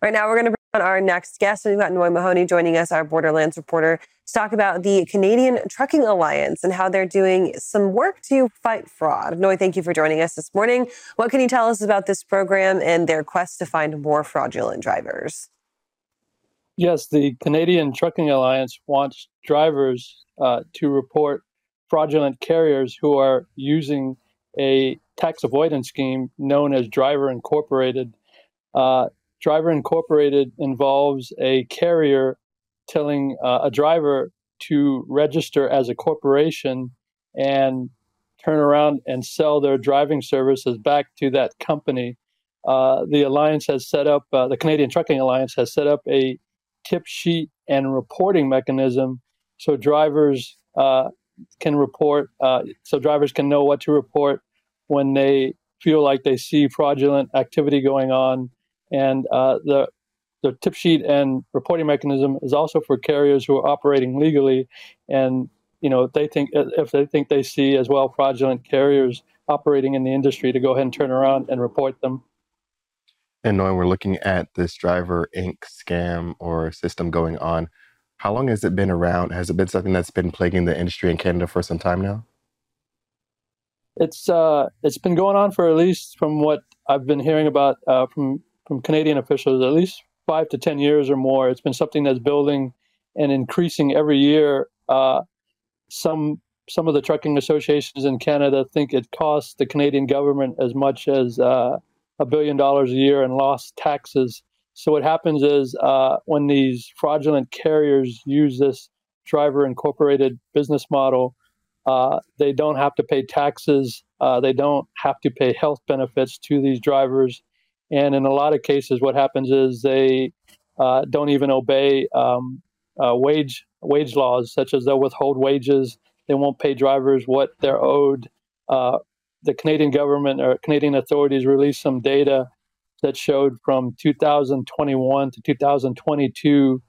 Right now, we're going to bring on our next guest. We've got Noi Mahoney joining us, our Borderlands reporter, to talk about the Canadian Trucking Alliance and how they're doing some work to fight fraud. Noi, thank you for joining us this morning. What can you tell us about this program and their quest to find more fraudulent drivers? Yes, the Canadian Trucking Alliance wants drivers uh, to report fraudulent carriers who are using a tax avoidance scheme known as Driver Incorporated. Uh, Driver Incorporated involves a carrier telling uh, a driver to register as a corporation and turn around and sell their driving services back to that company. Uh, the alliance has set up, uh, the Canadian Trucking Alliance has set up a tip sheet and reporting mechanism so drivers uh, can report, uh, so drivers can know what to report when they feel like they see fraudulent activity going on and uh, the the tip sheet and reporting mechanism is also for carriers who are operating legally, and you know they think if they think they see as well fraudulent carriers operating in the industry to go ahead and turn around and report them. And knowing we're looking at this driver Inc. scam or system going on, how long has it been around? Has it been something that's been plaguing the industry in Canada for some time now? It's uh, it's been going on for at least from what I've been hearing about uh, from from Canadian officials at least five to 10 years or more. It's been something that's building and increasing every year. Uh, some some of the trucking associations in Canada think it costs the Canadian government as much as uh, a billion dollars a year in lost taxes. So what happens is uh, when these fraudulent carriers use this driver incorporated business model, uh, they don't have to pay taxes. Uh, they don't have to pay health benefits to these drivers. And in a lot of cases, what happens is they uh, don't even obey um, uh, wage wage laws, such as they'll withhold wages. They won't pay drivers what they're owed. Uh, the Canadian government or Canadian authorities released some data that showed from 2021 to 2022,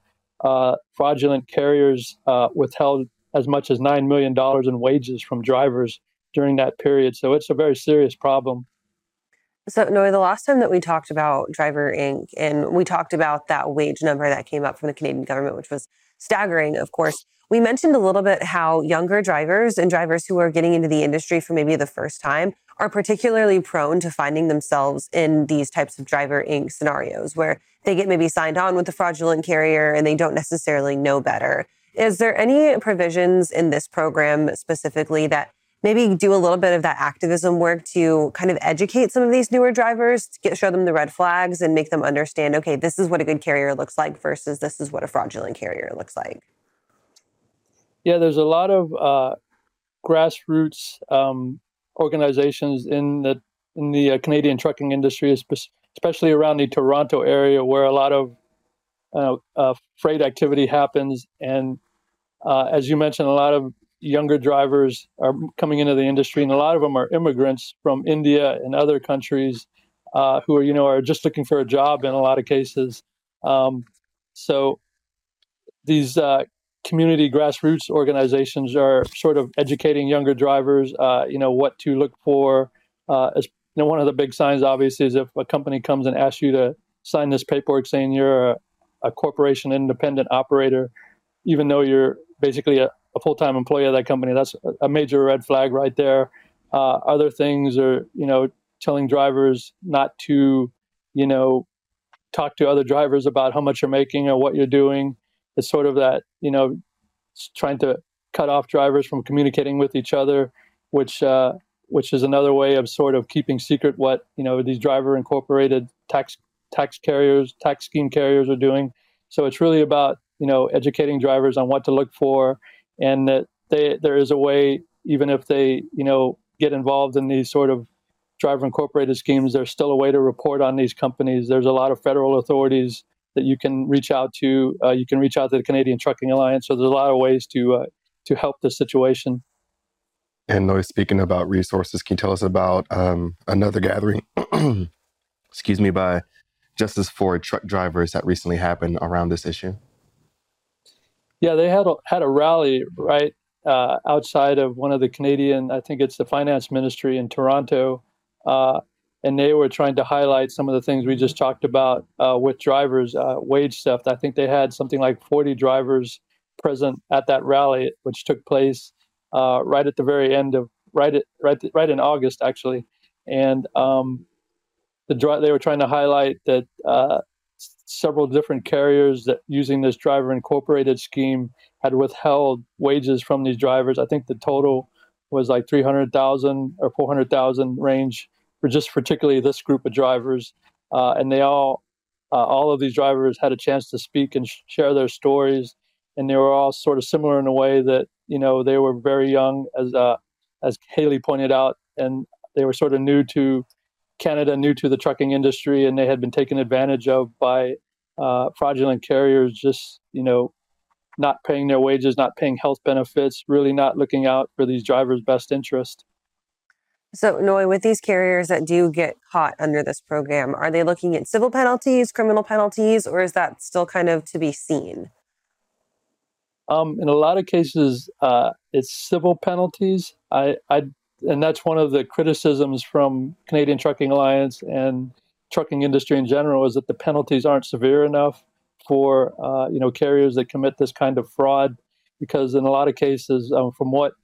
uh, fraudulent carriers uh, withheld as much as $9 million in wages from drivers during that period. So it's a very serious problem. So, Noi, the last time that we talked about Driver Inc., and we talked about that wage number that came up from the Canadian government, which was staggering, of course, we mentioned a little bit how younger drivers and drivers who are getting into the industry for maybe the first time are particularly prone to finding themselves in these types of Driver Inc. scenarios where they get maybe signed on with a fraudulent carrier and they don't necessarily know better. Is there any provisions in this program specifically that maybe do a little bit of that activism work to kind of educate some of these newer drivers, get, show them the red flags and make them understand, okay, this is what a good carrier looks like versus this is what a fraudulent carrier looks like? Yeah, there's a lot of uh, grassroots um, organizations in the in the uh, Canadian trucking industry, especially around the Toronto area, where a lot of uh, uh freight activity happens. And uh, as you mentioned, a lot of younger drivers are coming into the industry, and a lot of them are immigrants from India and other countries uh, who are, you know, are just looking for a job in a lot of cases. Um, so these uh, community grassroots organizations are sort of educating younger drivers, uh, you know, what to look for. Uh, as, you know, one of the big signs, obviously, is if a company comes and asks you to sign this paperwork saying you're a, a corporation independent operator, even though you're basically a, a full-time employee of that company. That's a major red flag right there. Uh, other things are, you know, telling drivers not to, you know, talk to other drivers about how much you're making or what you're doing. It's sort of that, you know, trying to cut off drivers from communicating with each other, which uh, which is another way of sort of keeping secret what you know these driver incorporated tax tax carriers, tax scheme carriers are doing. So it's really about you know educating drivers on what to look for and that they, there is a way, even if they, you know, get involved in these sort of driver incorporated schemes, there's still a way to report on these companies. There's a lot of federal authorities that you can reach out to. Uh, you can reach out to the Canadian Trucking Alliance. So there's a lot of ways to uh, to help the situation. And Noi, speaking about resources, can you tell us about um, another gathering? excuse me, by Justice for Truck Drivers that recently happened around this issue? Yeah, they had a, had a rally right uh, outside of one of the Canadian, I think it's the finance ministry in Toronto, uh, and they were trying to highlight some of the things we just talked about uh, with drivers, uh, wage theft. I think they had something like 40 drivers present at that rally, which took place uh, right at the very end of right at right right in August actually, and um, the they were trying to highlight that uh, several different carriers that using this driver incorporated scheme had withheld wages from these drivers. I think the total was like 300,000 or 400,000 range for just particularly this group of drivers. Uh, and they all, uh, all of these drivers had a chance to speak and sh- share their stories. And they were all sort of similar in a way that, you know, they were very young, as, uh, as Haley pointed out, and they were sort of new to Canada, new to the trucking industry, and they had been taken advantage of by uh, fraudulent carriers, just, you know, not paying their wages, not paying health benefits, really not looking out for these drivers' best interest. So, Noi, with these carriers that do get caught under this program, are they looking at civil penalties, criminal penalties, or is that still kind of to be seen? Um, in a lot of cases, uh, it's civil penalties. I, I, and that's one of the criticisms from Canadian Trucking Alliance and trucking industry in general is that the penalties aren't severe enough for uh, you know carriers that commit this kind of fraud, because in a lot of cases, um, from what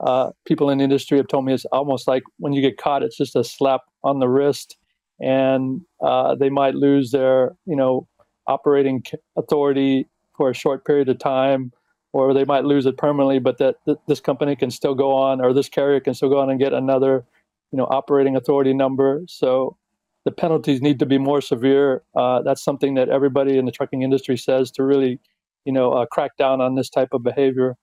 uh, people in the industry have told me it's almost like when you get caught, it's just a slap on the wrist, and uh, they might lose their, you know, operating authority for a short period of time, or they might lose it permanently. But that, that this company can still go on, or this carrier can still go on and get another, you know, operating authority number. So the penalties need to be more severe. Uh, that's something that everybody in the trucking industry says to really, you know, uh, crack down on this type of behavior.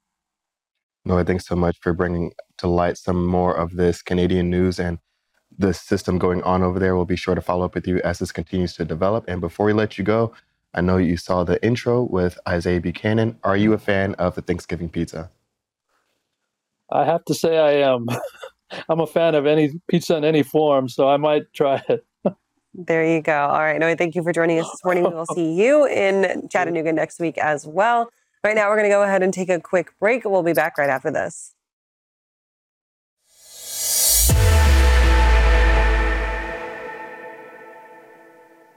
Noah, thanks so much for bringing to light some more of this Canadian news and the system going on over there. We'll be sure to follow up with you as this continues to develop. And before we let you go, I know you saw the intro with Isaiah Buchanan. Are you a fan of the Thanksgiving pizza? I have to say I am. I'm a fan of any pizza in any form, so I might try it. There you go. All right. Noah, thank you for joining us this morning. We will see you in Chattanooga next week as well. Right now, we're going to go ahead and take a quick break. We'll be back right after this.